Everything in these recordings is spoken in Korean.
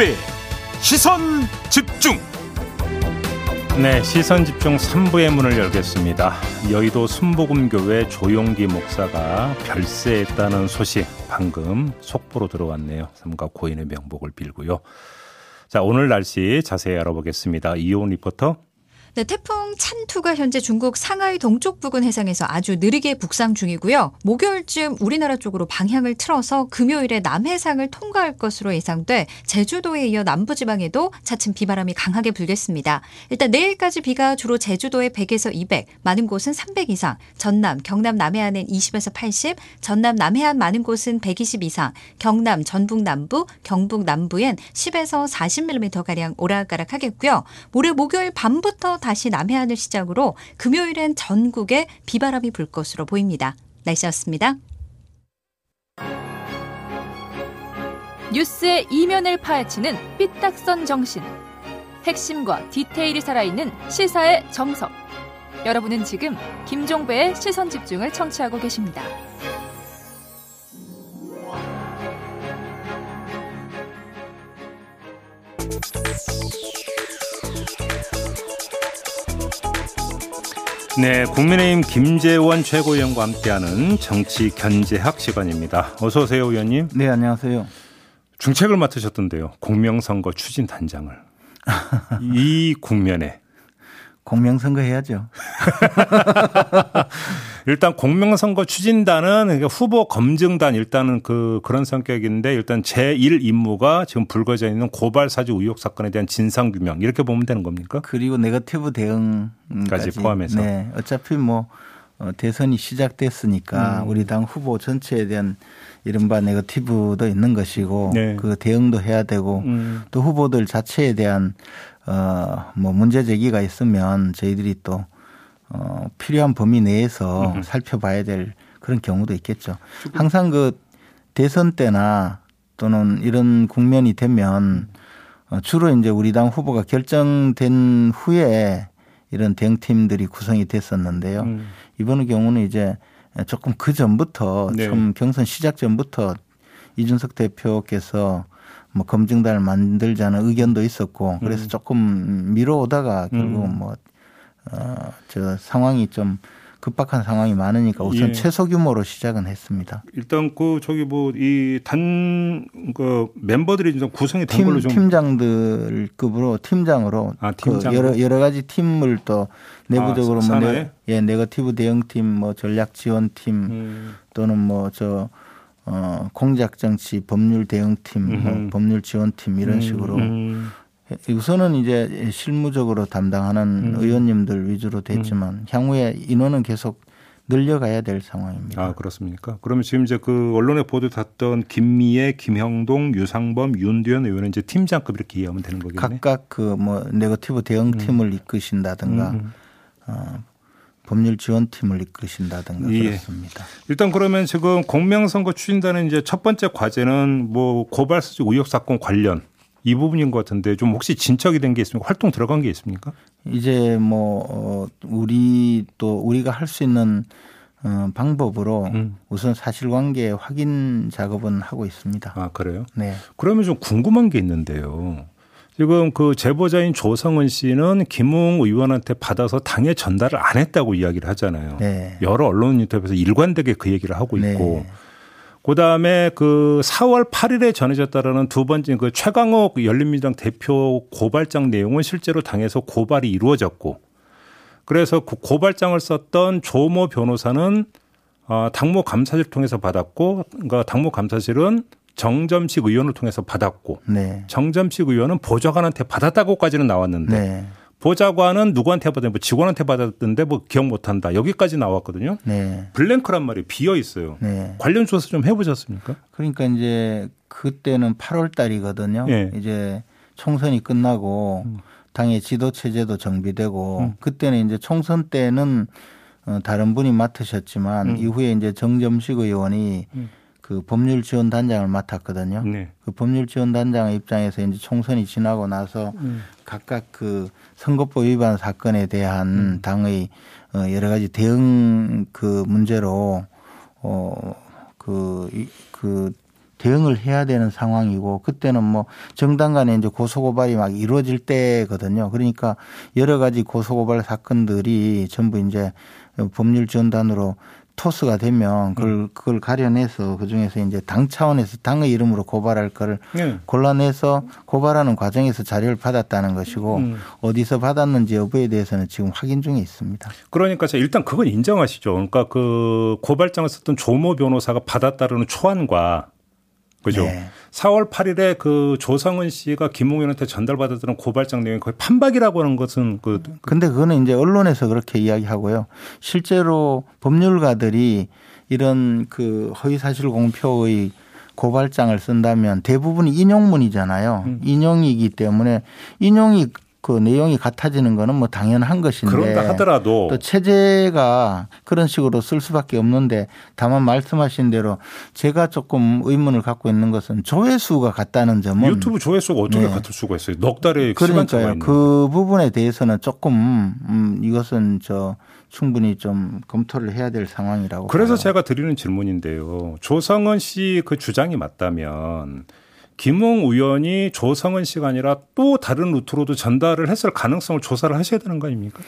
김종배 시선 집중 네, 시선 집중 3부의 문을 열겠습니다. 여의도 순복음교회 조용기 목사가 별세했다는 소식 방금 속보로 들어왔네요. 삼가 고인의 명복을 빌고요. 자, 오늘 날씨 자세히 알아보겠습니다. 이온 리포터. 네, 태풍 찬투가 현재 중국 상하이 동쪽 부근 해상에서 아주 느리게 북상 중이고요. 목요일쯤 우리나라 쪽으로 방향을 틀어서 금요일에 남해상을 통과할 것으로 예상돼 제주도에 이어 남부지방에도 차츰 비바람이 강하게 불겠습니다. 일단 내일까지 비가 주로 제주도에 100에서 200, 많은 곳은 300 이상, 전남, 경남 남해안은 20에서 80, 전남 남해안 많은 곳은 120 이상, 경남, 전북 남부, 경북 남부엔 10에서 40mm 가량 오락가락 하겠고요. 모레 목요일 밤부터 다시 남해안을 시작으로 금요일엔 전국에 비바람이 불 것으로 보입니다. 날씨였습니다. 뉴스의 이면을 파헤치는 삐딱선 정신. 핵심과 디테일이 살아있는 시사의 정석. 여러분은 지금 김종배의 시선 집중을 청취하고 계십니다. 네, 국민의힘 김재원 최고위원과 함께하는 정치 견제학 시간입니다. 어서 오세요, 의원님. 네, 안녕하세요. 중책을 맡으셨던데요. 공명선거 추진 단장을. 이 국면에 공명선거 해야죠. 일단 공명선거 추진단은 그러니까 후보 검증단 일단은 그 그런 성격인데 일단 제1 임무가 지금 불거져 있는 고발 사주 의혹 사건에 대한 진상 규명 이렇게 보면 되는 겁니까? 그리고 네거티브 대응까지 포함해서. 네. 어차피 뭐 어, 대선이 시작됐으니까 음. 우리 당 후보 전체에 대한 이른바 네거티브도 있는 것이고 네. 그 대응도 해야 되고 음. 또 후보들 자체에 대한 어뭐 문제 제기가 있으면 저희들이 또 어, 필요한 범위 내에서 음. 살펴봐야 될 그런 경우도 있겠죠. 항상 그 대선 때나 또는 이런 국면이 되면 어, 주로 이제 우리 당 후보가 결정된 후에 이런 대응팀들이 구성이 됐었는데요. 음. 이번 경우는 이제 조금 그 전부터 네. 좀 경선 시작 전부터 이준석 대표께서 뭐 검증단을 만들자는 의견도 있었고 그래서 음. 조금 미뤄오다가 결국 음. 뭐, 어, 저 상황이 좀 급박한 상황이 많으니까 우선 예. 최소 규모로 시작은 했습니다. 일단 그 저기 뭐 이 단 그 멤버들이 좀 구성이 된 걸로 팀, 좀 팀장들급으로 팀장으로 아, 그 팀장으로? 여러 여러 가지 팀을 또 내부적으로 아, 뭐? 네, 예, 네거티브 대응팀 뭐 전략 지원팀 음. 또는 뭐저 어, 공작 정치 법률 대응팀, 뭐. 법률 지원팀 이런 음, 식으로 음. 우선은 이제 실무적으로 담당하는 음. 의원님들 위주로 됐지만 향후에 인원은 계속 늘려가야 될 상황입니다. 아 그렇습니까? 그러면 지금 이제 그 언론에 보도됐던 김미애, 김형동, 유상범, 윤두현 의원은 이제 팀장급 이렇게 이해하면 되는 거겠네. 각각 그 뭐 네거티브 대응팀을 이끄신다든가 음. 어, 법률 지원팀을 이끄신다든가 예. 그렇습니다. 일단 그러면 지금 공명선거 추진단은 이제 첫 번째 과제는 뭐 고발사주 의혹 사건 관련 이 부분인 것 같은데 좀 혹시 진척이 된 게 있습니까? 활동 들어간 게 있습니까? 이제 뭐 어, 우리 또 우리가 할 수 있는 어, 방법으로 음. 우선 사실관계 확인 작업은 하고 있습니다. 아 그래요? 네. 그러면 좀 궁금한 게 있는데요. 지금 그 제보자인 조성은 씨는 김웅 의원한테 받아서 당에 전달을 안 했다고 이야기를 하잖아요. 네. 여러 언론 인터뷰에서 일관되게 그 얘기를 하고 있고 네. 그 다음에 그 4월 8일에 전해졌다라는 두 번째 그 최강욱 열린민주당 대표 고발장 내용은 실제로 당에서 고발이 이루어졌고 그래서 그 고발장을 썼던 조모 변호사는 어, 당무 감사실 통해서 받았고 그러니까 당무 감사실은 정점식 의원을 통해서 받았고 네. 정점식 의원은 보좌관한테 받았다고까지는 나왔는데 네. 보좌관은 누구한테 받았는데 뭐 직원한테 받았는데 뭐 기억 못한다 여기까지 나왔거든요. 네. 블랭크란 말이 비어 있어요. 네. 관련 조사 좀 해보셨습니까? 그러니까 이제 그때는 8월 달이거든요. 예. 이제 총선이 끝나고 당의 지도 체제도 정비되고 음. 그때는 이제 총선 때는 어, 다른 분이 맡으셨지만 음. 이후에 이제 정점식 의원이 음. 그 법률 지원 단장을 맡았거든요. 네. 그 법률 지원 단장의 입장에서 이제 총선이 지나고 나서 음. 각각 그 선거법 위반 사건에 대한 음. 당의 어, 여러 가지 대응 그 문제로 어, 어그그 대응을 해야 되는 상황이고 그때는 뭐 정당 간에 이제 고소고발이 막 이루어질 때거든요. 그러니까 여러 가지 고소고발 사건들이 전부 이제 법률 전단으로 토스가 되면 그걸 음. 그걸 가려내서 그 중에서 이제 당 차원에서 당의 이름으로 고발할 거를 네. 골라내서 고발하는 과정에서 자료를 받았다는 것이고 음. 어디서 받았는지 여부에 대해서는 지금 확인 중에 있습니다. 그러니까 자, 일단 그건 인정하시죠. 그러니까 그 고발장을 썼던 조모 변호사가 받았다는 초안과 그죠. 네. 4월 8일에 그 조성은 씨가 김웅현한테 전달받았던 고발장 내용이 거의 판박이라고 하는 것은 그 근데 그거는 이제 언론에서 그렇게 이야기하고요. 실제로 법률가들이 이런 그 허위 사실 공표의 고발장을 쓴다면 대부분이 인용문이잖아요. 음. 인용이기 때문에 인용이 그 내용이 같아지는 거는 뭐 당연한 것인데 그런다 하더라도 또 체제가 그런 식으로 쓸 수밖에 없는데 다만 말씀하신 대로 제가 조금 의문을 갖고 있는 것은 조회수가 같다는 점은 유튜브 조회수가 어떻게 네. 같을 수가 있어요? 넉 시간차가 그러니까요. 있는. 그 부분에 대해서는 조금 음, 이것은 저 충분히 좀 검토를 해야 될 상황이라고. 그래서 봐요. 제가 드리는 질문인데요. 조성은 씨 그 주장이 맞다면 김웅 의원이 조성은 씨가 아니라 또 다른 루트로도 전달을 했을 가능성을 조사를 하셔야 되는 거 아닙니까?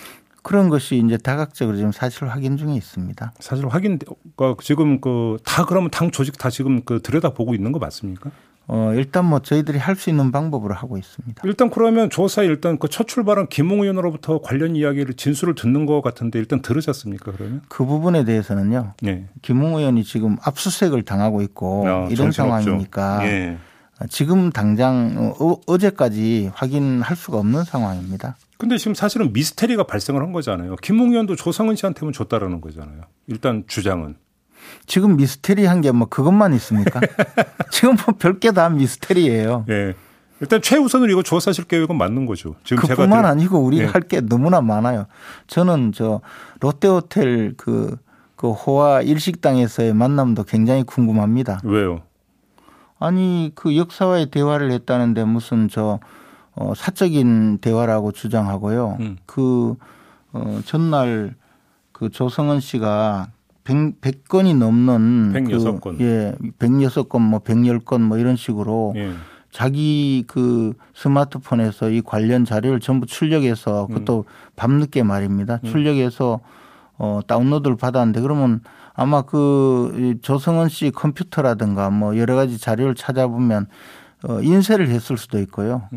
그런 것이 이제 다각적으로 지금 사실 확인 중에 있습니다. 사실 확인 그 지금 그 다 그러면 당 조직 다 지금 그 들여다 보고 있는 거 맞습니까? 어, 일단 뭐 저희들이 할 수 있는 방법으로 하고 있습니다. 일단 그러면 조사에 일단 그 첫 출발한 김웅 의원으로부터 관련 이야기를 진술을 듣는 것 같은데 일단 들으셨습니까 그러면? 그 부분에 대해서는요. 네. 김웅 의원이 지금 압수수색을 당하고 있고 아, 이런 정신없죠. 상황이니까 예. 지금 당장 어, 어제까지 확인할 수가 없는 상황입니다. 근데 지금 사실은 미스테리가 발생을 한 거잖아요. 김웅 의원도 조성은 씨한테만 줬다라는 거잖아요. 일단 주장은. 지금 미스테리한 게 뭐 그것만 있습니까? 지금 뭐 별게 다 미스테리예요. 예. 일단 최우선으로 이거 조사실 계획은 맞는 거죠. 지금 제가 그뿐만 들- 아니고 우리가 예. 할게 너무나 많아요. 저는 저 롯데호텔 그, 그 호화 일식당에서의 만남도 굉장히 궁금합니다. 왜요? 아니 그 역사와의 대화를 했다는데 무슨 저 어, 사적인 대화라고 주장하고요. 음. 그 어, 전날 그 조성은 씨가 100, 100건이 넘는 106 그, 건. 예, 106건 뭐 110건 뭐 이런 식으로 예. 자기 그 스마트폰에서 이 관련 자료를 전부 출력해서 그것도 밤늦게 말입니다. 출력해서 어 다운로드를 받았는데 그러면 아마 그이 조성은 씨 컴퓨터라든가 뭐 여러 가지 자료를 찾아보면 어 인쇄를 했을 수도 있고요.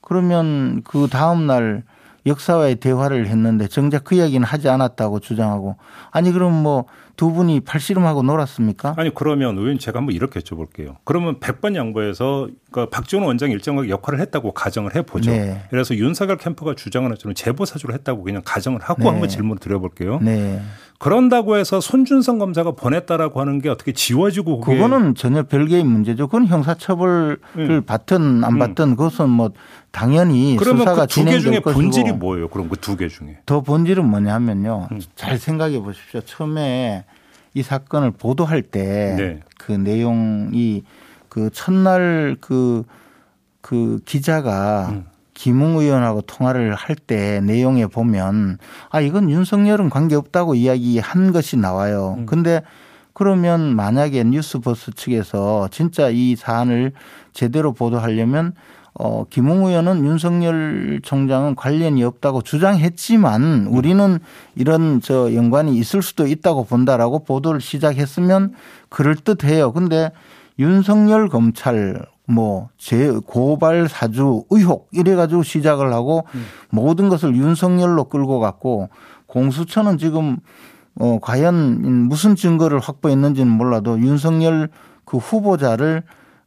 그러면 그 다음 날 역사와의 대화를 했는데 정작 그 이야기는 하지 않았다고 주장하고 아니 그럼 뭐 두 분이 팔씨름하고 놀았습니까? 아니 그러면 의원 제가 한번 이렇게 여쭤볼게요. 그러면 100번 양보해서 그러니까 박지원 원장이 일정하게 역할을 했다고 가정을 해보죠. 네. 그래서 윤석열 캠프가 주장하는 것처럼 제보 사주를 했다고 그냥 가정을 하고 네. 한번 질문을 드려볼게요. 네. 그런다고 해서 손준성 검사가 보냈다라고 하는 게 어떻게 지워지고 그거는 전혀 별개의 문제죠. 그건 형사처벌을 음. 받든 안 음. 받든 그것은 뭐 당연히 그러면 수사가 그 두개 진행될 중에 본질이 뭐예요? 그럼 그 두 개 중에 더 본질은 뭐냐면요. 음. 잘 생각해 보십시오. 처음에 이 사건을 보도할 때그 네. 내용이 그 첫날 그, 그 기자가 음. 김웅 의원하고 통화를 할 때 내용에 보면 아 이건 윤석열은 관계없다고 이야기한 것이 나와요. 음. 근데 그러면 만약에 뉴스버스 측에서 진짜 이 사안을 제대로 보도하려면 어, 김웅 의원은 윤석열 총장은 관련이 없다고 주장했지만 우리는 이런 저 연관이 있을 수도 있다고 본다라고 보도를 시작했으면 그럴듯 해요. 근데 윤석열 검찰 뭐 제 고발 사주 의혹 이래 가지고 시작을 하고 모든 것을 윤석열로 끌고 갔고 공수처는 지금 어 과연 무슨 증거를 확보했는지는 몰라도 윤석열 그 후보자를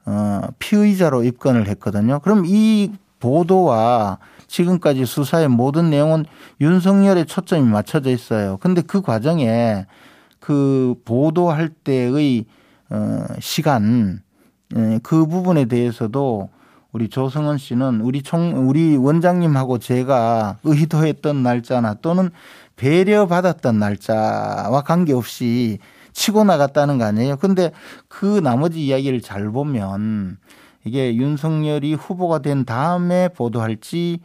어 피의자로 입건을 했거든요. 그럼 이 보도와 지금까지 수사의 모든 내용은 윤석열의 초점이 맞춰져 있어요. 근데 그 과정에 그 보도할 때의 어 시간 예, 그 부분에 대해서도 우리 조성은 씨는 우리 총 우리 원장님하고 제가 의도했던 날짜나 또는 배려받았던 날짜와 관계없이 치고 나갔다는 거 아니에요. 근데 그 나머지 이야기를 잘 보면 이게 윤석열이 후보가 된 다음에 보도할지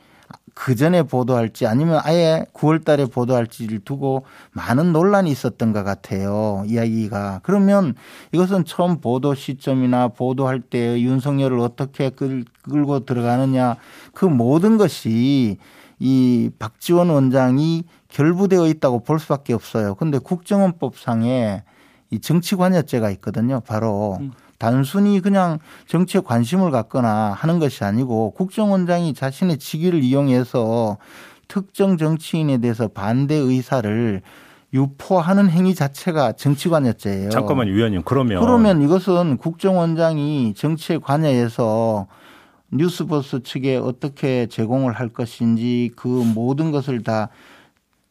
그 전에 보도할지 아니면 아예 9월 달에 보도할지를 두고 많은 논란이 있었던 것 같아요. 이야기가. 그러면 이것은 처음 보도 시점이나 보도할 때 윤석열을 어떻게 끌고 들어가느냐 그 모든 것이 이 박지원 원장이 결부되어 있다고 볼 수밖에 없어요. 근데 국정원법상에 이 정치관여죄가 있거든요. 바로 음. 단순히 그냥 정치에 관심을 갖거나 하는 것이 아니고 국정원장이 자신의 직위를 이용해서 특정 정치인에 대해서 반대 의사를 유포하는 행위 자체가 정치관여죄예요. 잠깐만 위원님 그러면 그러면 이것은 국정원장이 정치에 관여해서 뉴스버스 측에 어떻게 제공을 할 것인지 그 모든 것을 다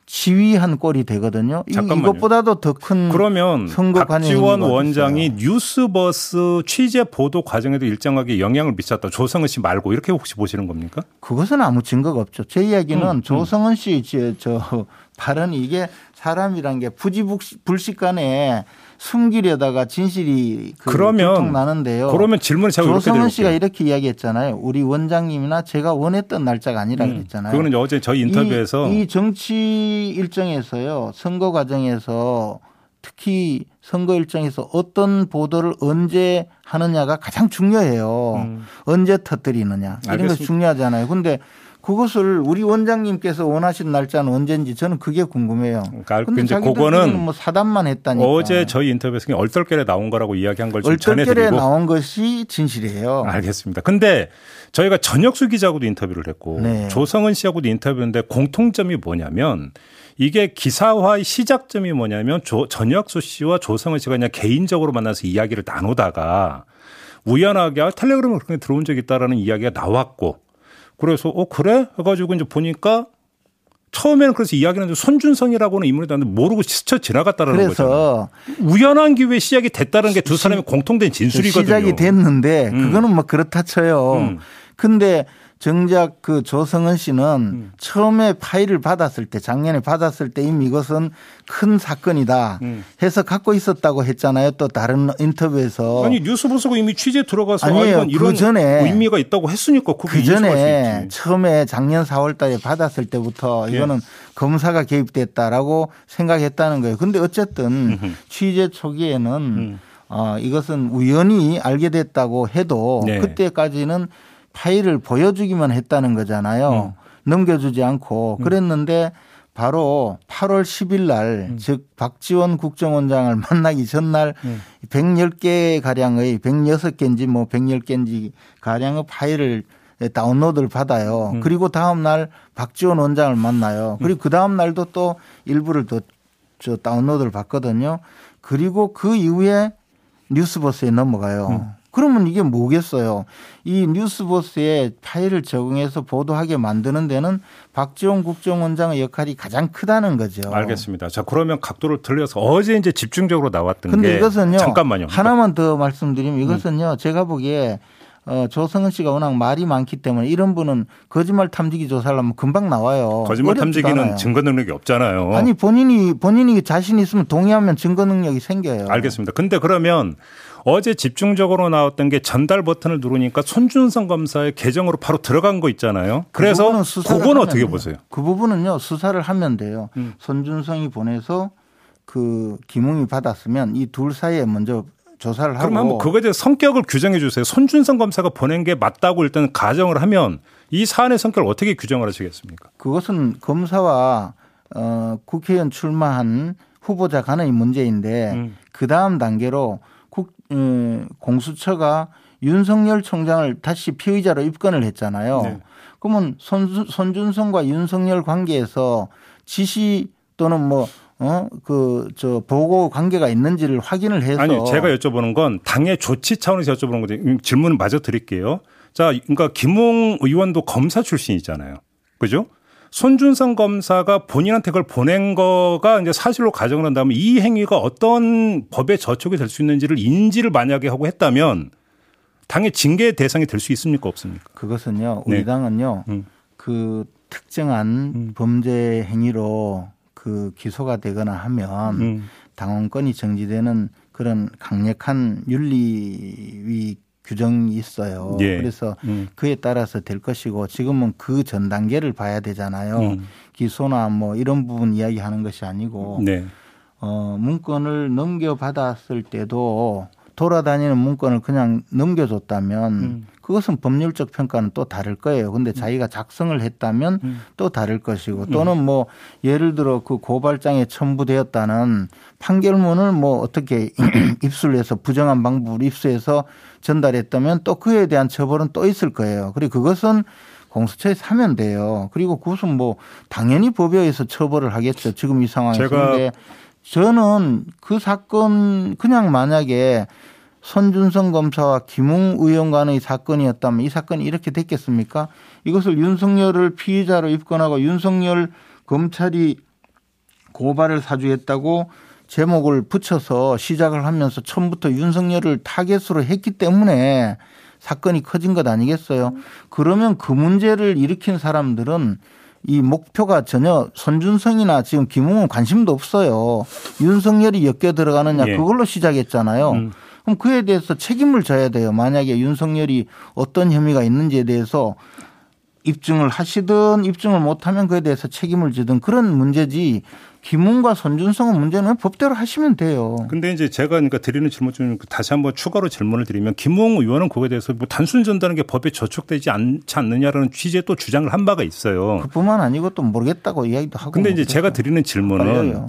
지휘한 꼴이 되거든요. 잠깐만요. 이것보다도 더 큰 그러면 박지원 원장이 뉴스버스 취재 보도 과정에도 일정하게 영향을 미쳤다. 조성은 씨 말고 이렇게 혹시 보시는 겁니까? 그것은 아무 증거가 없죠. 제 이야기는 음, 음. 조성은 씨저 발언이 이게 사람이란 게 부지불식간에 숨기려다가 진실이 그 그러면 나는데요. 그러면 질문을 제가 조성은 씨가 이렇게 이야기했잖아요. 우리 원장님이나 제가 원했던 날짜가 아니라 음, 그랬잖아요. 그거는 어제 저희 인터뷰에서 이, 이 정치 일정에서요. 선거 과정에서 특히 선거 일정에서 어떤 보도를 언제 하느냐가 가장 중요해요. 음. 언제 터뜨리느냐 이런 것 중요하잖아요. 근데 그것을 우리 원장님께서 원하신 날짜는 언제인지 저는 그게 궁금해요. 그러니까 이제 그거는 뭐 사담만 했다니까. 어제 저희 인터뷰에서 얼떨결에 나온 거라고 이야기한 걸 좀 전해드리고. 얼떨결에 나온 것이 진실이에요. 알겠습니다. 근데 저희가 전혁수 기자하고도 인터뷰를 했고 네. 조성은 씨하고도 인터뷰했는데 공통점이 뭐냐면 이게 기사화의 시작점이 뭐냐면 조, 전혁수 씨와 조성은 씨가 그냥 개인적으로 만나서 이야기를 나누다가 우연하게 아, 텔레그램을 그렇게 들어온 적이 있다라는 이야기가 나왔고 그래서 어 그래 해가지고 이제 보니까 처음에는 그래서 이야기는 손준성이라고는 인물이 나는데 모르고 스쳐 지나갔다라는 거죠. 우연한 기회에 시작이 됐다는 게 두 사람의 공통된 진술이거든요. 시작이 됐는데 음. 그거는 뭐 그렇다 쳐요. 음. 근데 정작 그 조성은 씨는 음. 처음에 파일을 받았을 때 작년에 받았을 때 이미 이것은 큰 사건이다 음. 해서 갖고 있었다고 했잖아요. 또 다른 인터뷰에서 아니 뉴스 보수가 이미 취재 들어가서 아니에요. 아, 이런 그 전에 의미가 있다고 했으니까 그 전에 처음에 작년 4월달에 받았을 때부터 예. 이거는 검사가 개입됐다라고 생각했다는 거예요. 근데 어쨌든 취재 초기에는 음. 어, 이것은 우연히 알게 됐다고 해도 네. 그때까지는 파일을 보여주기만 했다는 거잖아요. 음. 넘겨주지 않고 음. 그랬는데 바로 8월 10일 날, 음. 즉, 박지원 국정원장을 만나기 전날 음. 110개 가량의 106개인지 뭐 110개인지 가량의 파일을 다운로드를 받아요. 음. 그리고 다음 날 박지원 원장을 만나요. 그리고 그 다음 날도 또 일부를 또저 다운로드를 받거든요. 그리고 그 이후에 뉴스버스에 넘어가요. 음. 그러면 이게 뭐겠어요? 이 뉴스보스에 파일을 적응해서 보도하게 만드는 데는 박지원 국정원장의 역할이 가장 크다는 거죠. 알겠습니다. 자, 그러면 각도를 틀려서 어제 이제 집중적으로 나왔던 근데 게 이것은요. 잠깐만요. 하나만 더 말씀드리면 이것은요. 음. 제가 보기에 어, 조성은 씨가 워낙 말이 많기 때문에 이런 분은 거짓말 탐지기 조사를 하면 금방 나와요. 거짓말 탐지기는 않아요. 증거 능력이 없잖아요. 아니 본인이 본인이 자신 있으면 동의하면 증거 능력이 생겨요. 알겠습니다. 근데 그러면 어제 집중적으로 나왔던 게 전달 버튼을 누르니까 손준성 검사의 계정으로 바로 들어간 거 있잖아요. 그 그래서 그 그건 어떻게. 보세요? 그 부분은요 수사를 하면 돼요. 음. 손준성이 보내서 그 김웅이 받았으면 이 둘 사이에 먼저 조사를 하고 그럼 한번 그거에 대해 성격을 규정해 주세요. 손준성 검사가 보낸 게 맞다고 일단 가정을 하면 이 사안의 성격을 어떻게 규정을 하시겠습니까? 그것은 검사와 어, 국회의원 출마한 후보자 간의 문제인데 음. 그 다음 단계로 국, 음, 공수처가 윤석열 총장을 다시 피의자로 입건을 했잖아요. 네. 그러면 손, 손준성과 윤석열 관계에서 지시 또는 뭐 어, 그, 저, 보고 관계가 있는지를 확인을 해서. 아니, 제가 여쭤보는 건 당의 조치 차원에서 여쭤보는 건데 음, 질문을 마저 드릴게요. 자, 그러니까 김웅 의원도 검사 출신이잖아요. 그죠? 손준성 검사가 본인한테 그걸 보낸 거가 이제 사실로 가정을 한다면 이 행위가 어떤 법에 저촉이 될 수 있는지를 인지를 만약에 하고 했다면 당의 징계 대상이 될 수 있습니까 없습니까? 그것은요. 우리 네. 당은요. 음. 그 특정한 음. 범죄 행위로 그 기소가 되거나 하면 음. 당원권이 정지되는 그런 강력한 윤리위 규정이 있어요. 예. 그래서 음. 그에 따라서 될 것이고 지금은 그 전 단계를 봐야 되잖아요. 음. 기소나 뭐 이런 부분 이야기하는 것이 아니고 네. 어, 문건을 넘겨받았을 때도 돌아다니는 문건을 그냥 넘겨줬다면 음. 그것은 법률적 평가는 또 다를 거예요. 근데 자기가 작성을 했다면 음. 또 다를 것이고 또는 뭐 예를 들어 그 고발장에 첨부되었다는 판결문을 뭐 어떻게 입수해서 부정한 방법으로 입수해서 전달했다면 또 그에 대한 처벌은 또 있을 거예요. 그리고 그것은 공수처에서 하면 돼요. 그리고 그것은 뭐 당연히 법에 의해서 처벌을 하겠죠. 지금 이 상황에서. 제가- 근데 저는 그 사건 그냥 만약에 손준성 검사와 김웅 의원 간의 사건이었다면 이 사건이 이렇게 됐겠습니까? 이것을 윤석열을 피의자로 입건하고 윤석열 검찰이 고발을 사주했다고 제목을 붙여서 시작을 하면서 처음부터 윤석열을 타겟으로 했기 때문에 사건이 커진 것 아니겠어요? 그러면 그 문제를 일으킨 사람들은 이 목표가 전혀 손준성이나 지금 김웅은 관심도 없어요. 윤석열이 엮여 들어가느냐 예. 그걸로 시작했잖아요. 음. 그럼 그에 대해서 책임을 져야 돼요. 만약에 윤석열이 어떤 혐의가 있는지에 대해서 입증을 하시든 입증을 못하면 그에 대해서 책임을 지든 그런 문제지 김웅과 손준성은 문제는 법대로 하시면 돼요. 근데 이제 제가 그러니까 드리는 질문 중 다시 한번 추가로 질문을 드리면 김웅 의원은 그거에 대해서 뭐 단순 전달하는 게 법에 저촉되지 않지 않느냐라는 취지의 또 주장을 한 바가 있어요. 그뿐만 아니고 또 모르겠다고 이야기도 하고. 근데 이제 뭐 제가 그래서 드리는 질문은.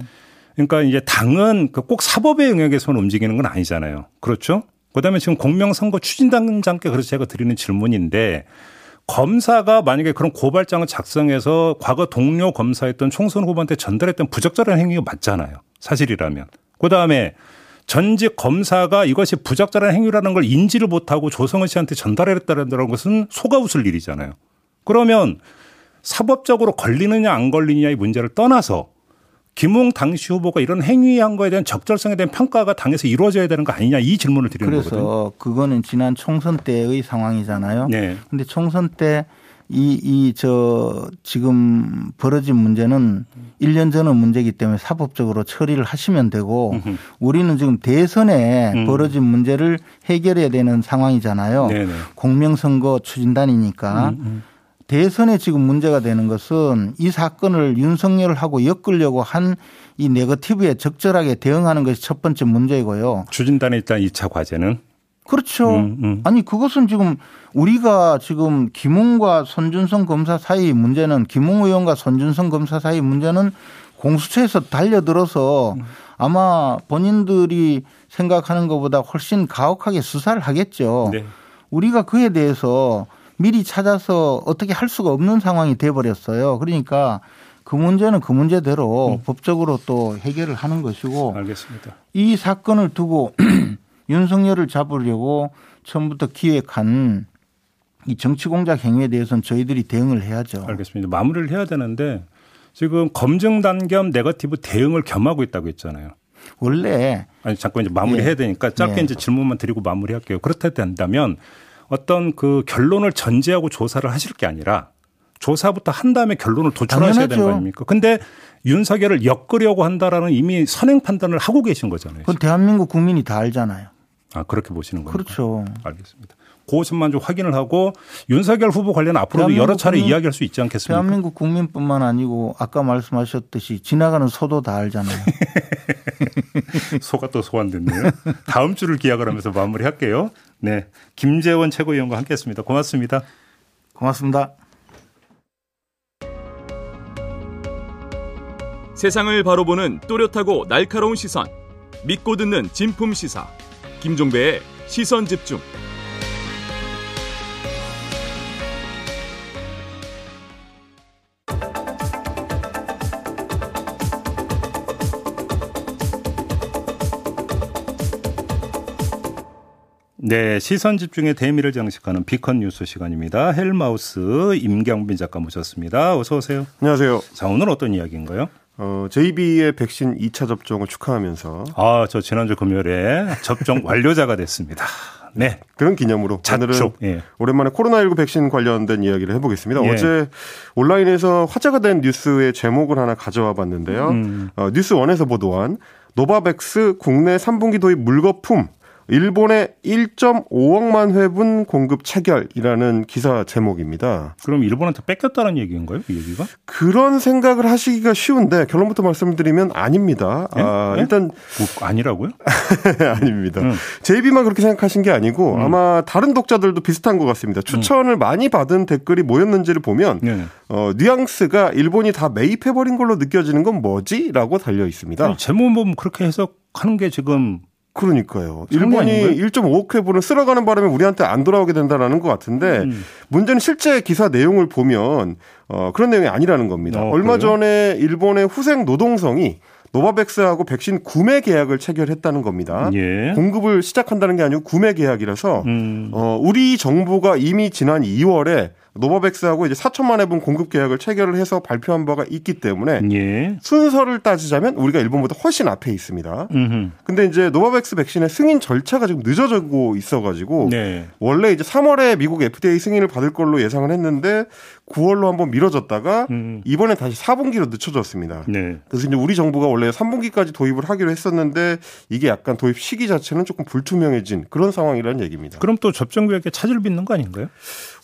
그러니까 이제 당은 그꼭 사법의 영역에서만 움직이는 건 아니잖아요. 그렇죠? 그다음에 지금 공명선거 추진단장께 그래서 제가 드리는 질문인데 검사가 만약에 그런 고발장을 작성해서 과거 동료 검사였던 총선 후보한테 전달했던 부적절한 행위가 맞잖아요. 사실이라면. 그 다음에 전직 검사가 이것이 부적절한 행위라는 걸 인지를 못하고 조성은 씨한테 전달했다는 것은 속아 웃을 일이잖아요. 그러면 사법적으로 걸리느냐 안 걸리느냐의 문제를 떠나서 김웅 당시 후보가 이런 행위한 거에 대한 적절성에 대한 평가가 당에서 이루어져야 되는 거 아니냐 이 질문을 드리는 거거든요. 그래서 그거는 지난 총선 때의 상황이잖아요. 네. 근데 총선 때 이, 이, 저, 지금 벌어진 문제는 1년 전의 문제이기 때문에 사법적으로 처리를 하시면 되고 음흠. 우리는 지금 대선에 음. 벌어진 문제를 해결해야 되는 상황이잖아요. 네네. 공명선거 추진단이니까 음, 음. 대선에 지금 문제가 되는 것은 이 사건을 윤석열하고 엮으려고 한 이 네거티브에 적절하게 대응하는 것이 첫 번째 문제이고요. 추진단의 일단 2차 과제는 그렇죠. 음, 음. 아니 그것은 지금 우리가 지금 김웅과 손준성 검사 사이 문제는 김웅 의원과 손준성 검사 사이 문제는 공수처에서 달려들어서 아마 본인들이 생각하는 것보다 훨씬 가혹하게 수사를 하겠죠. 네. 우리가 그에 대해서 미리 찾아서 어떻게 할 수가 없는 상황이 돼 버렸어요. 그러니까 그 문제는 그 문제대로 법적으로 또 해결을 하는 것이고 알겠습니다. 이 사건을 두고 윤석열을 잡으려고 처음부터 기획한 이 정치 공작 행위에 대해서는 저희들이 대응을 해야죠. 알겠습니다. 마무리를 해야 되는데 지금 검증단 겸 네거티브 대응을 겸하고 있다고 했잖아요. 원래 아니 잠깐 이제 마무리해야 예. 되니까 짧게 예. 이제 질문만 드리고 마무리할게요. 그렇다 된다면 어떤 그 결론을 전제하고 조사를 하실 게 아니라 조사부터 한 다음에 결론을 도출하셔야 되는 거. 아닙니까? 근데 윤석열을 엮으려고 한다라는 이미 선행 판단을 하고 계신 거잖아요. 그건 대한민국 국민이 다 알잖아요. 아 그렇게 보시는 거예요. 그렇죠. 알겠습니다. 그 점만 좀 확인을 하고 윤석열 후보 관련 앞으로도 여러 차례 국민- 이야기할 수 있지 않겠습니까? 대한민국 국민뿐만 아니고 아까 말씀하셨듯이 지나가는 소도 다 알잖아요. 소가 또 소환됐네요. 다음 주를 기약을 하면서 마무리할게요. 네, 김재원 최고위원과 함께 했습니다. 고맙습니다. 고맙습니다. 세상을 바로 보는 또렷하고 날카로운 시선 믿고 듣는 진품 시사 김종배의 시선 집중 네, 시선 집중의 대미를 장식하는 비컨 뉴스 시간입니다. 헬마우스 임경빈 작가 모셨습니다. 어서 오세요. 안녕하세요. 자, 오늘 어떤 이야기인가요? 어, JB의 백신 2차 접종을 축하하면서 아, 저 지난주 금요일에 접종 완료자가 됐습니다. 네, 그런 기념으로 오늘은 자축. 예. 오랜만에 코로나19 백신 관련된 이야기를 해보겠습니다. 예. 어제 온라인에서 화제가 된 뉴스의 제목을 하나 가져와 봤는데요. 음. 어, 뉴스 원에서 보도한 노바백스 국내 3분기 도입 물거품 일본의 1.5억만 회분 공급 체결이라는 기사 제목입니다. 그럼 일본한테 뺏겼다는 얘기인가요? 이 얘기가? 그런 생각을 하시기가 쉬운데 결론부터 말씀드리면 아닙니다. 예? 아, 예? 일단 뭐, 아니라고요? 아닙니다. 음. 제이비만 그렇게 생각하신 게 아니고 아마 다른 독자들도 비슷한 것 같습니다. 추천을 많이 받은 댓글이 뭐였는지를 보면 네. 어, 뉘앙스가 일본이 다 매입해버린 걸로 느껴지는 건 뭐지? 라고 달려 있습니다. 아니, 제목 보면 그렇게 해석하는 게 지금 그러니까요. 일본이 아닌가요? 1.5억 회분을 쓸어가는 바람에 우리한테 안 돌아오게 된다라는 것 같은데 음. 문제는 실제 기사 내용을 보면 어, 그런 내용이 아니라는 겁니다. 어, 얼마 그래요? 전에 일본의 후생 노동성이 노바백스하고 백신 구매 계약을 체결했다는 겁니다. 예. 공급을 시작한다는 게 아니고 구매 계약이라서 음. 어, 우리 정부가 이미 지난 2월에 노바백스하고 이제 4천만 회분 공급 계약을 체결을 해서 발표한 바가 있기 때문에 예. 순서를 따지자면 우리가 일본보다 훨씬 앞에 있습니다. 음흠. 근데 이제 노바백스 백신의 승인 절차가 지금 늦어지고 있어가지고 네. 원래 이제 3월에 미국 FDA 승인을 받을 걸로 예상을 했는데 9월로 한번 미뤄졌다가 음. 이번에 다시 4분기로 늦춰졌습니다. 네. 그래서 이제 우리 정부가 원래 3분기까지 도입을 하기로 했었는데 이게 약간 도입 시기 자체는 조금 불투명해진 그런 상황이라는 얘기입니다. 그럼 또 접종구역에 차질 빚는 거 아닌가요?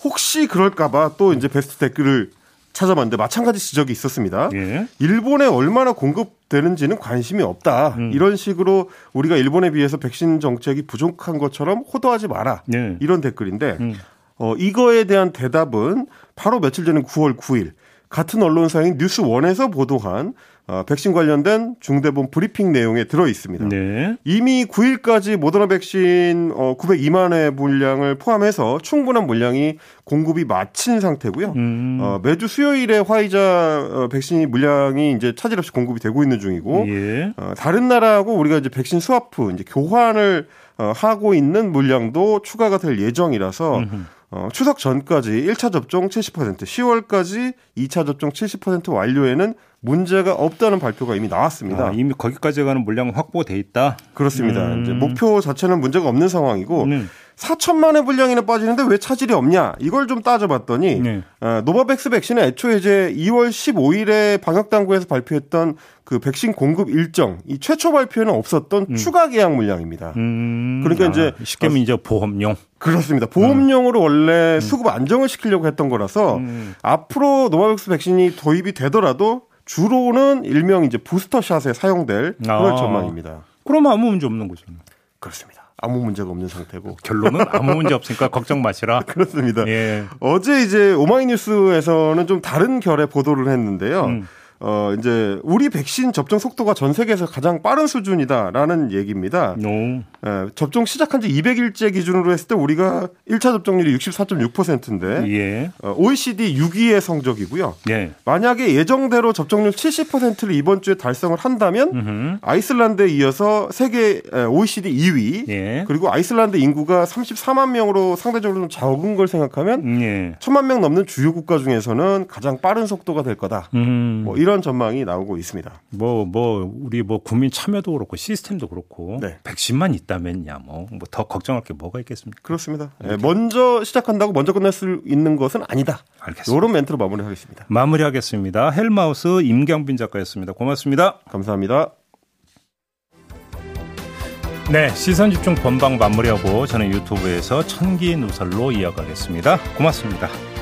혹시 그럴까봐 또 이제 베스트 댓글을 찾아봤는데 마찬가지 지적이 있었습니다. 예. 일본에 얼마나 공급되는지는 관심이 없다. 음. 이런 식으로 우리가 일본에 비해서 백신 정책이 부족한 것처럼 호도하지 마라. 네. 이런 댓글인데 음. 어, 이거에 대한 대답은 바로 며칠 전인 9월 9일 같은 언론사인 뉴스원에서 보도한 어, 백신 관련된 중대본 브리핑 내용에 들어 있습니다. 네. 이미 9일까지 모더나 백신 어, 902만 회 물량을 포함해서 충분한 물량이 공급이 마친 상태고요. 음. 어, 매주 수요일에 화이자 어, 백신 물량이 이제 차질 없이 공급이 되고 있는 중이고 예. 어, 다른 나라하고 우리가 이제 백신 스와프 이제 교환을 어, 하고 있는 물량도 추가가 될 예정이라서 음흠. 어, 추석 전까지 1차 접종 70%, 10월까지 2차 접종 70% 완료에는 문제가 없다는 발표가 이미 나왔습니다. 아, 이미 거기까지 가는 물량은 확보돼 있다. 그렇습니다. 음. 이제 목표 자체는 문제가 없는 상황이고 네. 4천만 회 분량이나 빠지는데 왜 차질이 없냐 이걸 좀 따져봤더니 네. 어, 노바백스 백신은 애초에 이제 2월 15일에 방역 당국에서 발표했던 그 백신 공급 일정 이 최초 발표에는 없었던 추가 계약 물량입니다. 음. 그러니까 이제 쉽게 말하면 이제 보험용. 그렇습니다. 보험용으로 원래 수급 안정을 시키려고 했던 거라서 음. 앞으로 노바백스 백신이 도입이 되더라도 주로는 일명 이제 부스터샷에 사용될 그런 아. 전망입니다. 그러면 아무 문제 없는 거죠. 그렇습니다. 아무 문제가 없는 상태고 결론은 아무 문제 없으니까 걱정 마시라. 그렇습니다. 예. 어제 이제 오마이뉴스에서는 좀 다른 결의 보도를 했는데요. 음. 어, 이제 우리 백신 접종 속도가 전 세계에서 가장 빠른 수준이다라는 얘기입니다. 노. 예, 접종 시작한 지 200일째 기준으로 했을 때 우리가 1차 접종률이 64.6%인데 예. 어, OECD 6위의 성적이고요. 예. 만약에 예정대로 접종률 70%를 이번 주에 달성을 한다면 음흠. 아이슬란드에 이어서 세계 에, OECD 2위 예. 그리고 아이슬란드 인구가 34만 명으로 상대적으로 좀 적은 걸 생각하면 음, 예. 천만 명 넘는 주요 국가 중에서는 가장 빠른 속도가 될 거다. 음. 뭐 이런 전망이 나오고 있습니다. 뭐, 뭐, 우리 뭐 국민 참여도 그렇고 시스템도 그렇고 네. 백신만 있다면야 뭐, 뭐더 걱정할 게 뭐가 있겠습니까? 그렇습니다. 예, 먼저 시작한다고 먼저 끝날 수 있는 것은 아니다. 알겠습니다. 이런 멘트로 마무리하겠습니다. 마무리하겠습니다. 헬마우스 임경빈 작가였습니다. 고맙습니다. 감사합니다. 네, 시선 집중 본방 마무리하고 저는 유튜브에서 천기 누설로 이어가겠습니다. 고맙습니다.